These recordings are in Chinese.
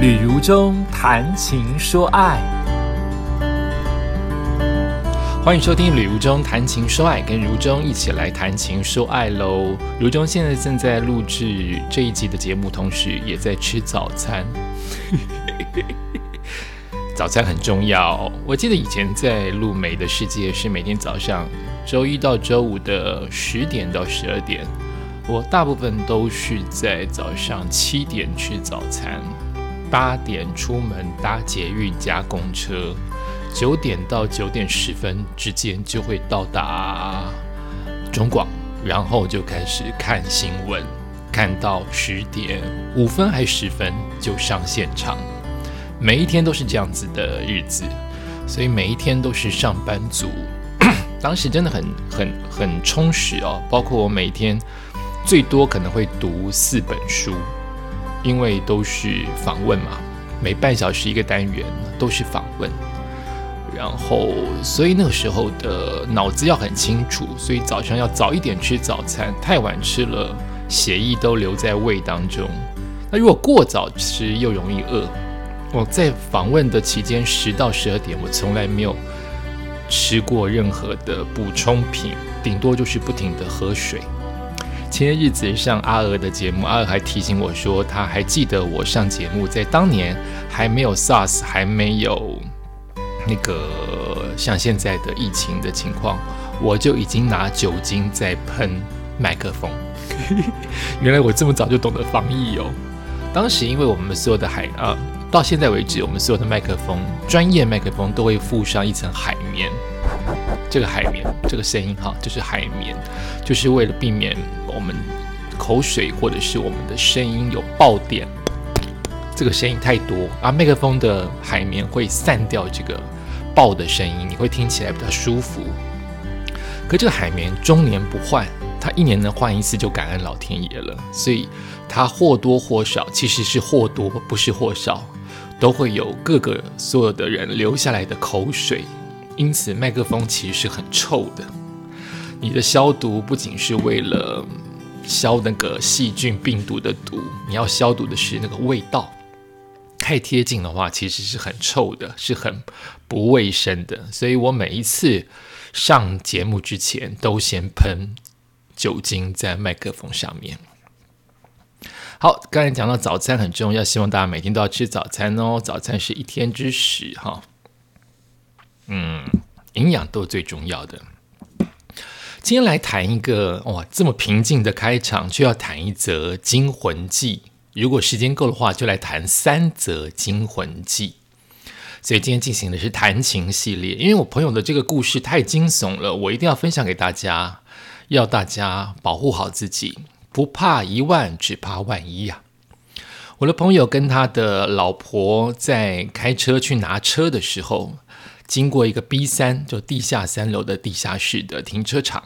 旅如中谈情说爱，欢迎收听《旅如中谈情说爱》，跟如中一起来谈情说爱喽。如中现在正在录制这一集的节目，同时也在吃早餐。早餐很重要。我记得以前在录《美的世界》是每天早上周一到周五的十点到十二点，我大部分都是在早上七点吃早餐。八点出门搭捷运加公车，九点到九点十分之间就会到达中广，然后就开始看新闻，看到十点五分还十分就上现场。每一天都是这样子的日子，所以每一天都是上班族。当时真的很很很充实哦，包括我每天最多可能会读四本书。因为都是访问嘛，每半小时一个单元都是访问，然后所以那个时候的脑子要很清楚，所以早上要早一点吃早餐，太晚吃了血液都留在胃当中。那如果过早吃又容易饿。我在访问的期间十到十二点，我从来没有吃过任何的补充品，顶多就是不停的喝水。前些日子上阿娥的节目，阿娥还提醒我说，他还记得我上节目，在当年还没有 SARS，还没有那个像现在的疫情的情况，我就已经拿酒精在喷麦克风。原来我这么早就懂得防疫哦。当时因为我们所有的海啊，到现在为止，我们所有的麦克风，专业麦克风都会附上一层海绵。这个海绵，这个声音哈，就是海绵，就是为了避免我们口水或者是我们的声音有爆点，这个声音太多啊，麦克风的海绵会散掉这个爆的声音，你会听起来比较舒服。可这个海绵终年不换，它一年能换一次就感恩老天爷了，所以它或多或少，其实是或多不是或少，都会有各个所有的人留下来的口水。因此，麦克风其实是很臭的。你的消毒不仅是为了消那个细菌、病毒的毒，你要消毒的是那个味道。太贴近的话，其实是很臭的，是很不卫生的。所以我每一次上节目之前，都先喷酒精在麦克风上面。好，刚才讲到早餐很重要，希望大家每天都要吃早餐哦。早餐是一天之始，哈。嗯，营养都是最重要的。今天来谈一个哇，这么平静的开场，就要谈一则惊魂记。如果时间够的话，就来谈三则惊魂记。所以今天进行的是谈情系列，因为我朋友的这个故事太惊悚了，我一定要分享给大家，要大家保护好自己，不怕一万，只怕万一呀。我的朋友跟他的老婆在开车去拿车的时候。经过一个 B 三，就地下三楼的地下室的停车场。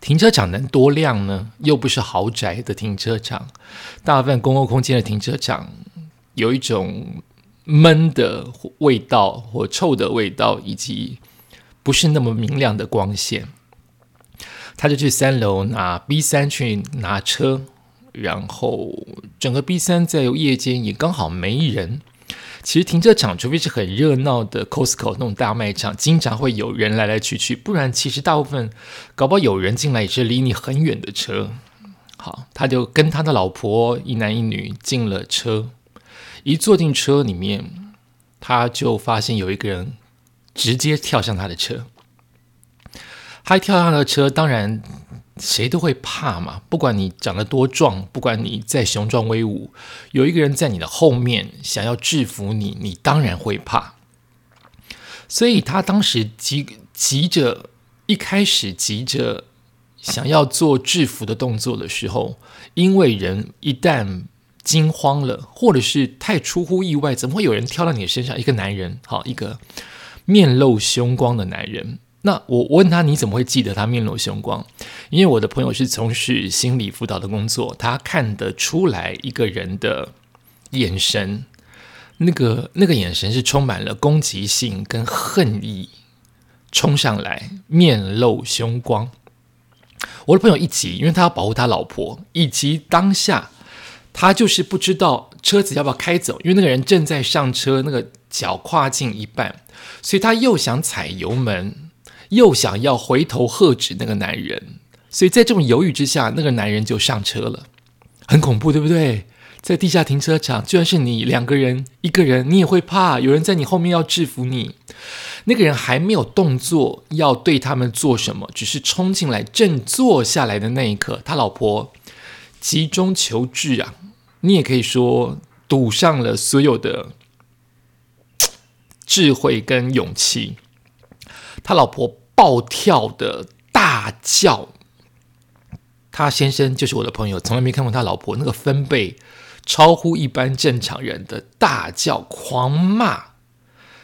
停车场能多亮呢？又不是豪宅的停车场，大部分公共空间的停车场有一种闷的味道或臭的味道，以及不是那么明亮的光线。他就去三楼拿 B 三去拿车，然后整个 B 三在夜间也刚好没人。其实停车场，除非是很热闹的 Costco 那种大卖场，经常会有人来来去去，不然其实大部分搞不好有人进来也是离你很远的车。好，他就跟他的老婆一男一女进了车，一坐进车里面，他就发现有一个人直接跳上他的车。他跳上了车，当然。谁都会怕嘛，不管你长得多壮，不管你再雄壮威武，有一个人在你的后面想要制服你，你当然会怕。所以他当时急急着，一开始急着想要做制服的动作的时候，因为人一旦惊慌了，或者是太出乎意外，怎么会有人跳到你的身上？一个男人，好，一个面露凶光的男人。那我问他你怎么会记得他面露凶光？因为我的朋友是从事心理辅导的工作，他看得出来一个人的眼神，那个那个眼神是充满了攻击性跟恨意，冲上来面露凶光。我的朋友一急，因为他要保护他老婆，以及当下他就是不知道车子要不要开走，因为那个人正在上车，那个脚跨进一半，所以他又想踩油门，又想要回头喝止那个男人，所以在这种犹豫之下，那个男人就上车了，很恐怖，对不对？在地下停车场，就算是你两个人、一个人，你也会怕有人在你后面要制服你。那个人还没有动作要对他们做什么，只是冲进来，正坐下来的那一刻，他老婆急中求治啊！你也可以说赌上了所有的智慧跟勇气。他老婆暴跳的大叫，他先生就是我的朋友，从来没看过他老婆那个分贝。超乎一般正常人的大叫狂骂，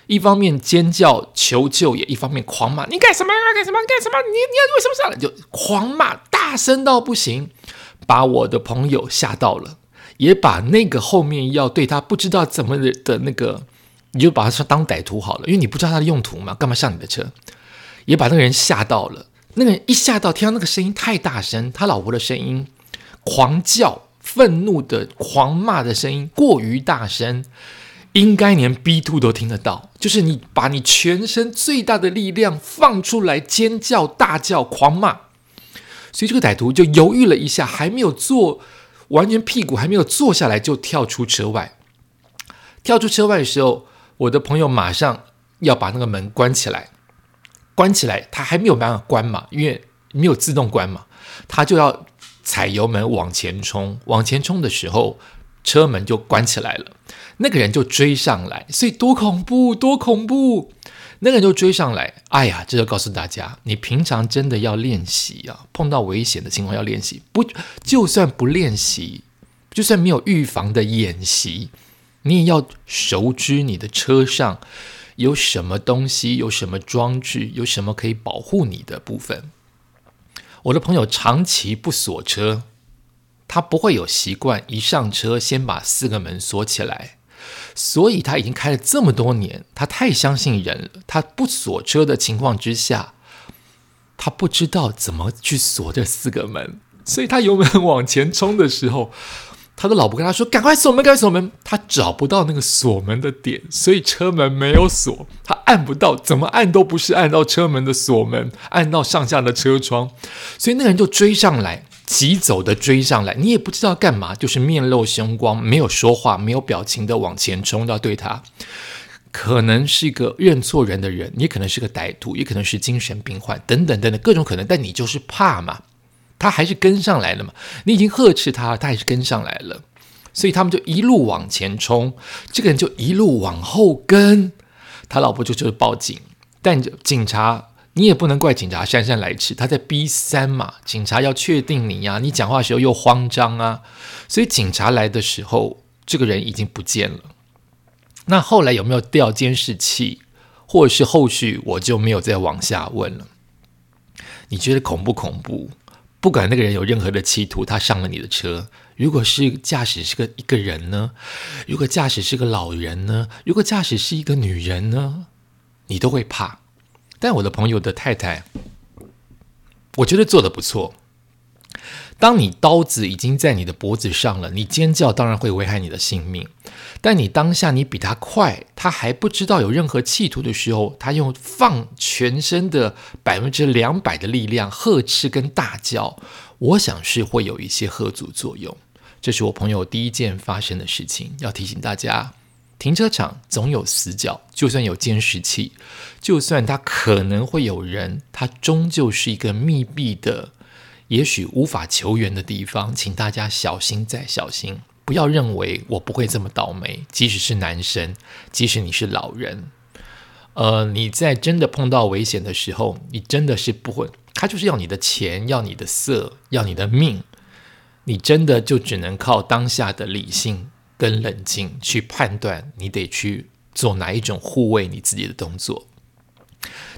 一方面尖叫求救，也一方面狂骂：“你干什么？干什么？干什么？你你要为什么？上来？”就狂骂，大声到不行，把我的朋友吓到了，也把那个后面要对他不知道怎么？的的那个，你就把他当歹徒好了，因为你不知道他的用途嘛，干嘛上你的车？也把那个人吓到了。那个人一吓到，听到那个声音太大声，他老婆的声音狂叫。愤怒的狂骂的声音过于大声，应该连 B two 都听得到。就是你把你全身最大的力量放出来，尖叫、大叫、狂骂。所以这个歹徒就犹豫了一下，还没有坐，完全屁股还没有坐下来，就跳出车外。跳出车外的时候，我的朋友马上要把那个门关起来。关起来，他还没有办法关嘛，因为没有自动关嘛，他就要。踩油门往前冲，往前冲的时候，车门就关起来了。那个人就追上来，所以多恐怖，多恐怖！那个人就追上来，哎呀，这就告诉大家，你平常真的要练习啊，碰到危险的情况要练习。不，就算不练习，就算没有预防的演习，你也要熟知你的车上有什么东西，有什么装置，有什么可以保护你的部分。我的朋友长期不锁车，他不会有习惯一上车先把四个门锁起来，所以他已经开了这么多年，他太相信人了。他不锁车的情况之下，他不知道怎么去锁这四个门，所以他油门往前冲的时候。他的老婆跟他说：“赶快锁门，赶快锁门！”他找不到那个锁门的点，所以车门没有锁，他按不到，怎么按都不是按到车门的锁门，按到上下的车窗，所以那个人就追上来，急走的追上来，你也不知道干嘛，就是面露凶光，没有说话，没有表情的往前冲，要对他，可能是一个认错人的人，也可能是个歹徒，也可能是精神病患，等等等等各种可能，但你就是怕嘛。他还是跟上来了嘛？你已经呵斥他，他还是跟上来了，所以他们就一路往前冲，这个人就一路往后跟，他老婆就就是报警，但警察你也不能怪警察姗姗来迟，他在 B 三嘛，警察要确定你呀，你讲话时候又慌张啊，所以警察来的时候，这个人已经不见了。那后来有没有调监视器，或者是后续我就没有再往下问了。你觉得恐不恐怖？不管那个人有任何的企图，他上了你的车。如果是驾驶是个一个人呢？如果驾驶是个老人呢？如果驾驶是一个女人呢？你都会怕。但我的朋友的太太，我觉得做的不错。当你刀子已经在你的脖子上了，你尖叫当然会危害你的性命。但你当下你比他快，他还不知道有任何企图的时候，他用放全身的百分之两百的力量呵斥跟大叫，我想是会有一些喝阻作用。这是我朋友第一件发生的事情，要提醒大家：停车场总有死角，就算有监视器，就算他可能会有人，它终究是一个密闭的。也许无法求援的地方，请大家小心再小心，不要认为我不会这么倒霉。即使是男生，即使你是老人，呃，你在真的碰到危险的时候，你真的是不会，他就是要你的钱，要你的色，要你的命，你真的就只能靠当下的理性跟冷静去判断，你得去做哪一种护卫你自己的动作。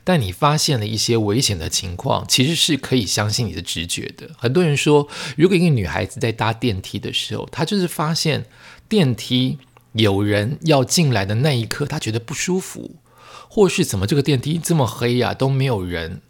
但你发现了一些危险的情况，其实是可以相信你的直觉的。很多人说，如果一个女孩子在搭电梯的时候，她就是发现电梯有人要进来的那一刻，她觉得不舒服，或是怎么这个电梯这么黑呀，都没有人，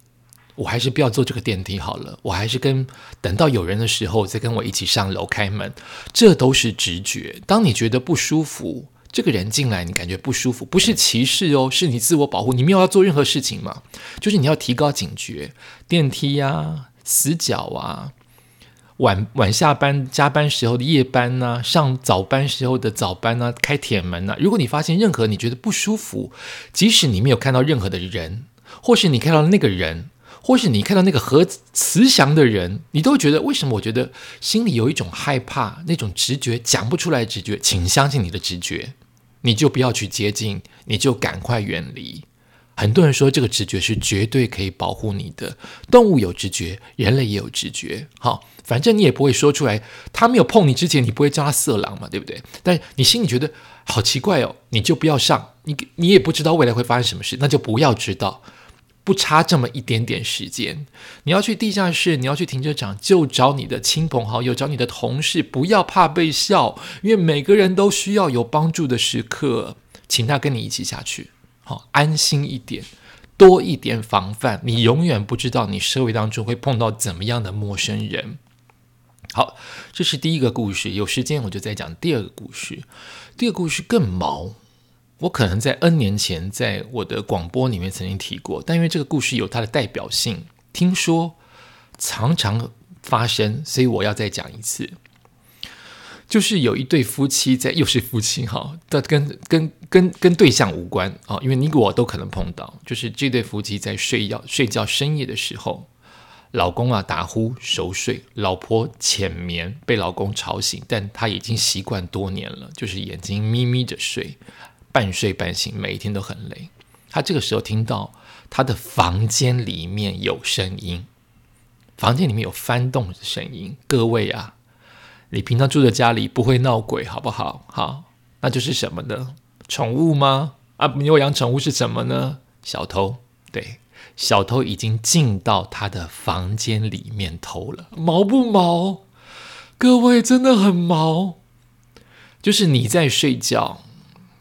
我还是不要坐这个电梯好了，我还是跟等到有人的时候再跟我一起上楼开门。这都是直觉。当你觉得不舒服，这个人进来你感觉不舒服，不是歧视哦，是你自我保护。你没有要做任何事情嘛，就是你要提高警觉。电梯呀，死角啊。晚晚下班加班时候的夜班呐，上早班时候的早班呐，开铁门呐。如果你发现任何你觉得不舒服，即使你没有看到任何的人，或是你看到那个人，或是你看到那个和慈祥的人，你都觉得为什么？我觉得心里有一种害怕，那种直觉讲不出来直觉，请相信你的直觉，你就不要去接近，你就赶快远离。很多人说这个直觉是绝对可以保护你的。动物有直觉，人类也有直觉。好，反正你也不会说出来。他没有碰你之前，你不会叫他色狼嘛，对不对？但你心里觉得好奇怪哦，你就不要上。你你也不知道未来会发生什么事，那就不要知道。不差这么一点点时间，你要去地下室，你要去停车场，就找你的亲朋好友，找你的同事，不要怕被笑，因为每个人都需要有帮助的时刻，请他跟你一起下去。好，安心一点，多一点防范。你永远不知道你社会当中会碰到怎么样的陌生人。好，这是第一个故事。有时间我就再讲第二个故事。第二个故事更毛，我可能在 N 年前在我的广播里面曾经提过，但因为这个故事有它的代表性，听说常常发生，所以我要再讲一次。就是有一对夫妻在，又是夫妻哈，但跟跟跟跟对象无关啊，因为你我都可能碰到。就是这对夫妻在睡觉睡觉深夜的时候，老公啊打呼熟睡，老婆浅眠被老公吵醒，但他已经习惯多年了，就是眼睛眯眯着睡，半睡半醒，每一天都很累。他这个时候听到他的房间里面有声音，房间里面有翻动的声音，各位啊。你平常住在家里不会闹鬼，好不好？好，那就是什么呢？宠物吗？啊，你有养宠物是什么呢？小偷，对，小偷已经进到他的房间里面偷了，毛不毛？各位真的很毛，就是你在睡觉。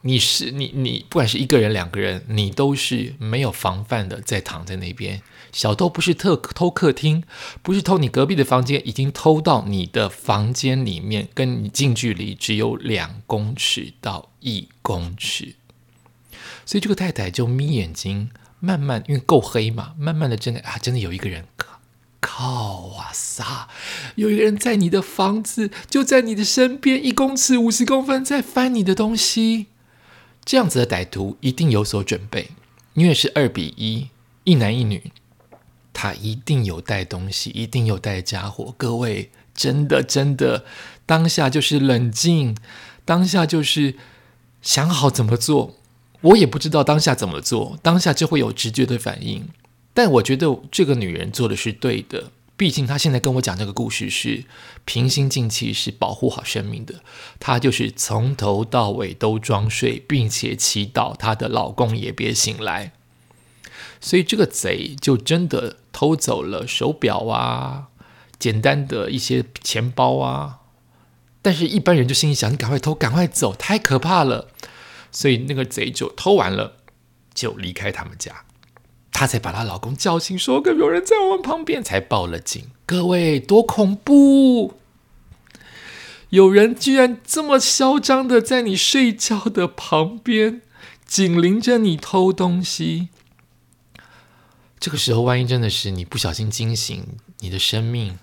你是你你不管是一个人两个人，你都是没有防范的，在躺在那边。小偷不是特偷客厅，不是偷你隔壁的房间，已经偷到你的房间里面，跟你近距离只有两公尺到一公尺。所以这个太太就眯眼睛，慢慢因为够黑嘛，慢慢的真的啊，真的有一个人靠哇塞，有一个人在你的房子，就在你的身边，一公尺五十公分，在翻你的东西。这样子的歹徒一定有所准备，因为是二比一，一男一女，他一定有带东西，一定有带家伙。各位，真的真的，当下就是冷静，当下就是想好怎么做。我也不知道当下怎么做，当下就会有直觉的反应。但我觉得这个女人做的是对的。毕竟她现在跟我讲这个故事是平心静气，是保护好生命的。她就是从头到尾都装睡，并且祈祷她的老公也别醒来。所以这个贼就真的偷走了手表啊，简单的一些钱包啊。但是一般人就心里想：你赶快偷，赶快走，太可怕了。所以那个贼就偷完了，就离开他们家。她才把她老公叫醒，说：“可有人在我们旁边。”才报了警。各位，多恐怖！有人居然这么嚣张的在你睡觉的旁边，紧邻着你偷东西。这个时候，万一真的是你不小心惊醒，你的生命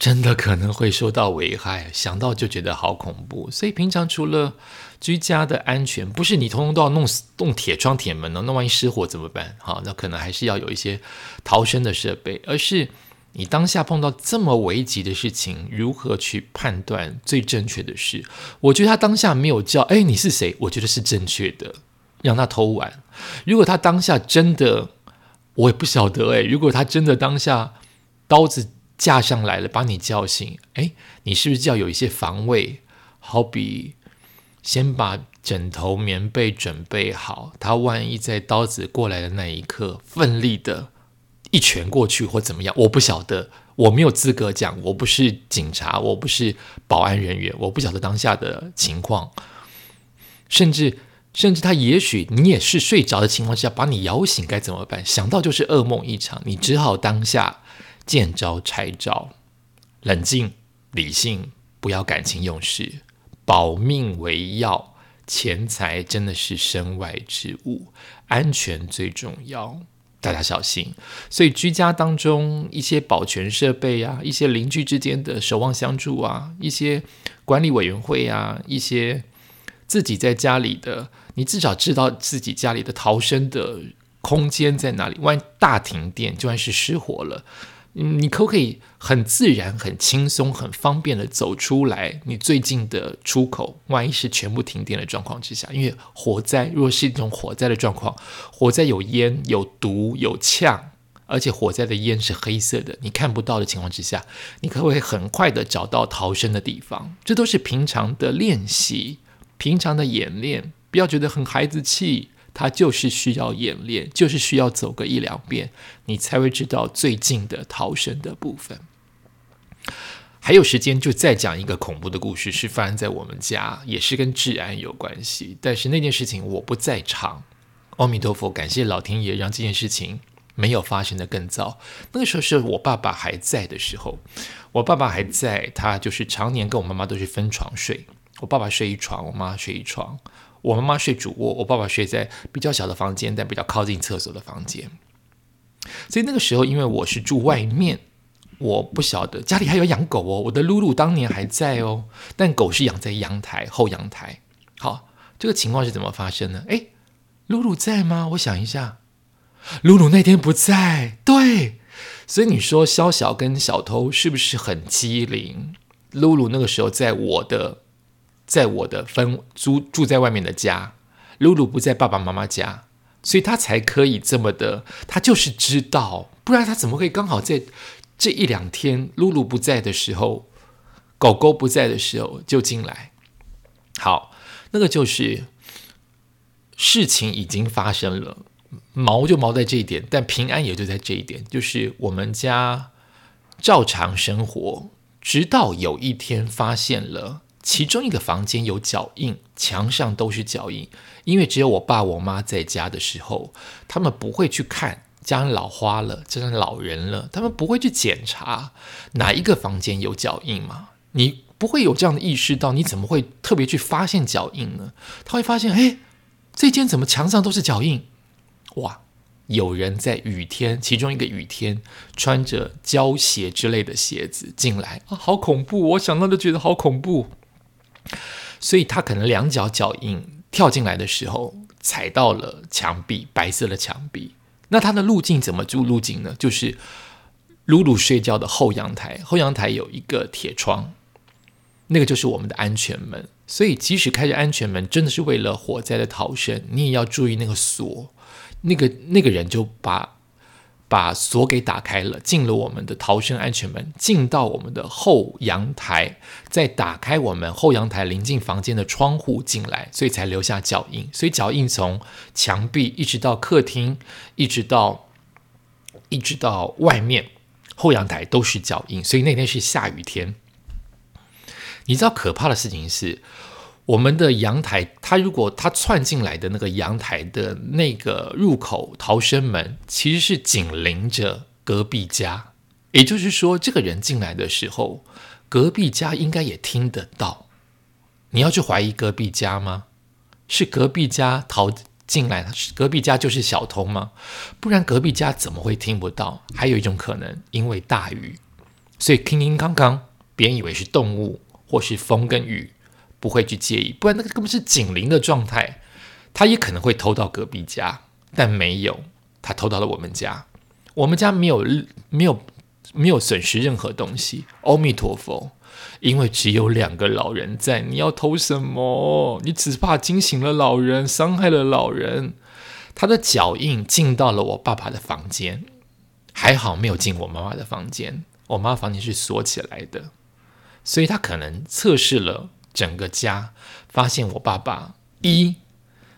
真的可能会受到危害。想到就觉得好恐怖。所以平常除了……居家的安全不是你通通都要弄死弄铁窗铁门呢？那万一失火怎么办？好，那可能还是要有一些逃生的设备。而是你当下碰到这么危急的事情，如何去判断最正确的事？我觉得他当下没有叫，哎，你是谁？我觉得是正确的，让他偷完。如果他当下真的，我也不晓得，哎，如果他真的当下刀子架上来了，把你叫醒，哎，你是不是要有一些防卫？好比。先把枕头、棉被准备好，他万一在刀子过来的那一刻，奋力的一拳过去或怎么样，我不晓得，我没有资格讲，我不是警察，我不是保安人员，我不晓得当下的情况。甚至甚至他也许你也是睡着的情况下把你摇醒，该怎么办？想到就是噩梦一场，你只好当下见招拆招，冷静理性，不要感情用事，保命为要。钱财真的是身外之物，安全最重要，大家小心。所以居家当中一些保全设备啊，一些邻居之间的守望相助啊，一些管理委员会啊，一些自己在家里的，你至少知道自己家里的逃生的空间在哪里。万一大停电，就算是失火了。嗯，你可不可以很自然、很轻松、很方便的走出来？你最近的出口，万一是全部停电的状况之下，因为火灾，如果是一种火灾的状况，火灾有烟、有毒、有呛，而且火灾的烟是黑色的，你看不到的情况之下，你可不可以很快的找到逃生的地方？这都是平常的练习、平常的演练，不要觉得很孩子气。它就是需要演练，就是需要走个一两遍，你才会知道最近的逃生的部分。还有时间就再讲一个恐怖的故事，是发生在我们家，也是跟治安有关系。但是那件事情我不在场，阿弥陀佛，感谢老天爷让这件事情没有发生的更糟。那个时候是我爸爸还在的时候，我爸爸还在，他就是常年跟我妈妈都是分床睡，我爸爸睡一床，我妈睡一床。我妈妈睡主卧，我爸爸睡在比较小的房间，但比较靠近厕所的房间。所以那个时候，因为我是住外面，我不晓得家里还有养狗哦。我的露露当年还在哦，但狗是养在阳台后阳台。好，这个情况是怎么发生的？哎，露露在吗？我想一下，露露那天不在。对，所以你说肖小跟小偷是不是很机灵？露露那个时候在我的。在我的分租住在外面的家，露露不在爸爸妈妈家，所以他才可以这么的。他就是知道，不然他怎么会刚好在这一两天露露不在的时候，狗狗不在的时候就进来？好，那个就是事情已经发生了，毛就毛在这一点，但平安也就在这一点，就是我们家照常生活，直到有一天发现了。其中一个房间有脚印，墙上都是脚印。因为只有我爸我妈在家的时候，他们不会去看，家人老花了，家人老人了，他们不会去检查哪一个房间有脚印嘛？你不会有这样的意识到，你怎么会特别去发现脚印呢？他会发现，哎，这间怎么墙上都是脚印？哇，有人在雨天，其中一个雨天穿着胶鞋之类的鞋子进来啊，好恐怖！我想到就觉得好恐怖。所以他可能两脚脚印跳进来的时候踩到了墙壁，白色的墙壁。那他的路径怎么住路径呢？就是露露睡觉的后阳台，后阳台有一个铁窗，那个就是我们的安全门。所以即使开着安全门，真的是为了火灾的逃生，你也要注意那个锁。那个那个人就把。把锁给打开了，进了我们的逃生安全门，进到我们的后阳台，再打开我们后阳台临近房间的窗户进来，所以才留下脚印。所以脚印从墙壁一直到客厅，一直到一直到外面后阳台都是脚印。所以那天是下雨天。你知道可怕的事情是？我们的阳台，他如果他窜进来的那个阳台的那个入口逃生门，其实是紧邻着隔壁家，也就是说，这个人进来的时候，隔壁家应该也听得到。你要去怀疑隔壁家吗？是隔壁家逃进来，隔壁家就是小偷吗？不然隔壁家怎么会听不到？还有一种可能，因为大雨，所以叮叮刚刚，别人以为是动物或是风跟雨。不会去介意，不然那个根本是紧邻的状态，他也可能会偷到隔壁家，但没有，他偷到了我们家，我们家没有没有没有损失任何东西，阿弥陀佛，因为只有两个老人在，你要偷什么？你只怕惊醒了老人，伤害了老人。他的脚印进到了我爸爸的房间，还好没有进我妈妈的房间，我妈房间是锁起来的，所以他可能测试了。整个家发现我爸爸一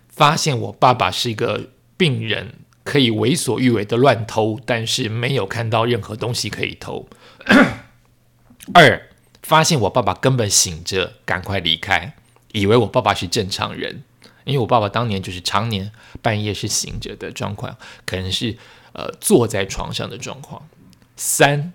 发现我爸爸是一个病人，可以为所欲为的乱偷，但是没有看到任何东西可以偷。二发现我爸爸根本醒着，赶快离开，以为我爸爸是正常人，因为我爸爸当年就是常年半夜是醒着的状况，可能是呃坐在床上的状况。三，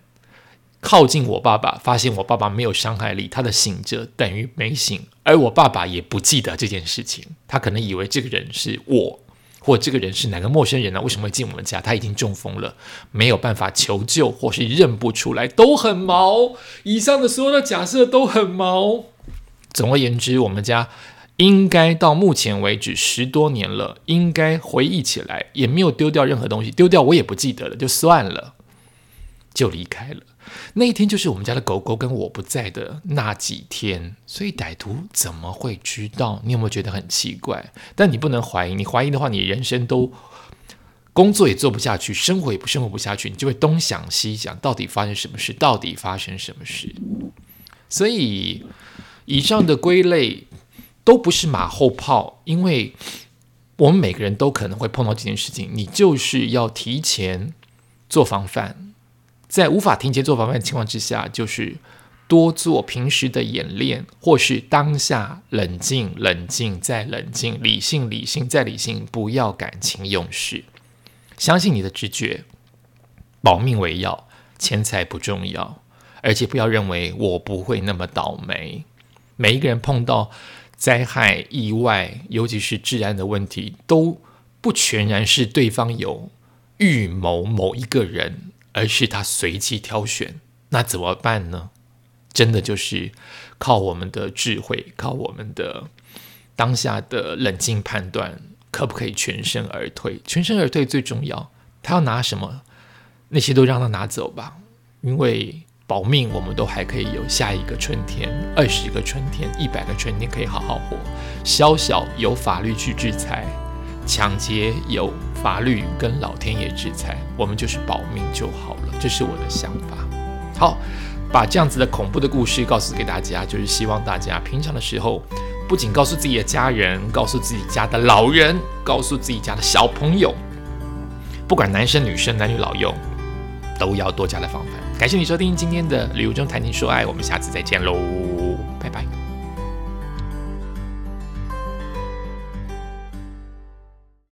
靠近我爸爸，发现我爸爸没有伤害力，他的醒着等于没醒，而我爸爸也不记得这件事情，他可能以为这个人是我，或这个人是哪个陌生人呢？为什么会进我们家？他已经中风了，没有办法求救，或是认不出来，都很毛。以上的所有的假设都很毛。总而言之，我们家。应该到目前为止十多年了，应该回忆起来也没有丢掉任何东西，丢掉我也不记得了，就算了，就离开了。那一天就是我们家的狗狗跟我不在的那几天，所以歹徒怎么会知道？你有没有觉得很奇怪？但你不能怀疑，你怀疑的话，你人生都工作也做不下去，生活也不生活不下去，你就会东想西想，到底发生什么事？到底发生什么事？所以以上的归类。都不是马后炮，因为我们每个人都可能会碰到这件事情。你就是要提前做防范，在无法提前做防范的情况之下，就是多做平时的演练，或是当下冷静、冷静再冷静，理性、理性再理性，不要感情用事，相信你的直觉，保命为要，钱财不重要，而且不要认为我不会那么倒霉。每一个人碰到。灾害、意外，尤其是治安的问题，都不全然是对方有预谋某一个人，而是他随机挑选。那怎么办呢？真的就是靠我们的智慧，靠我们的当下的冷静判断，可不可以全身而退？全身而退最重要。他要拿什么，那些都让他拿走吧，因为。保命，我们都还可以有下一个春天，二十个春天，一百个春天，可以好好活。宵小有法律去制裁，抢劫有法律跟老天爷制裁，我们就是保命就好了。这是我的想法。好，把这样子的恐怖的故事告诉给大家，就是希望大家平常的时候，不仅告诉自己的家人，告诉自己家的老人，告诉自己家的小朋友，不管男生女生、男女老幼，都要多加的防范。感谢你收听今天的旅游中谈情说爱，我们下次再见喽，拜拜。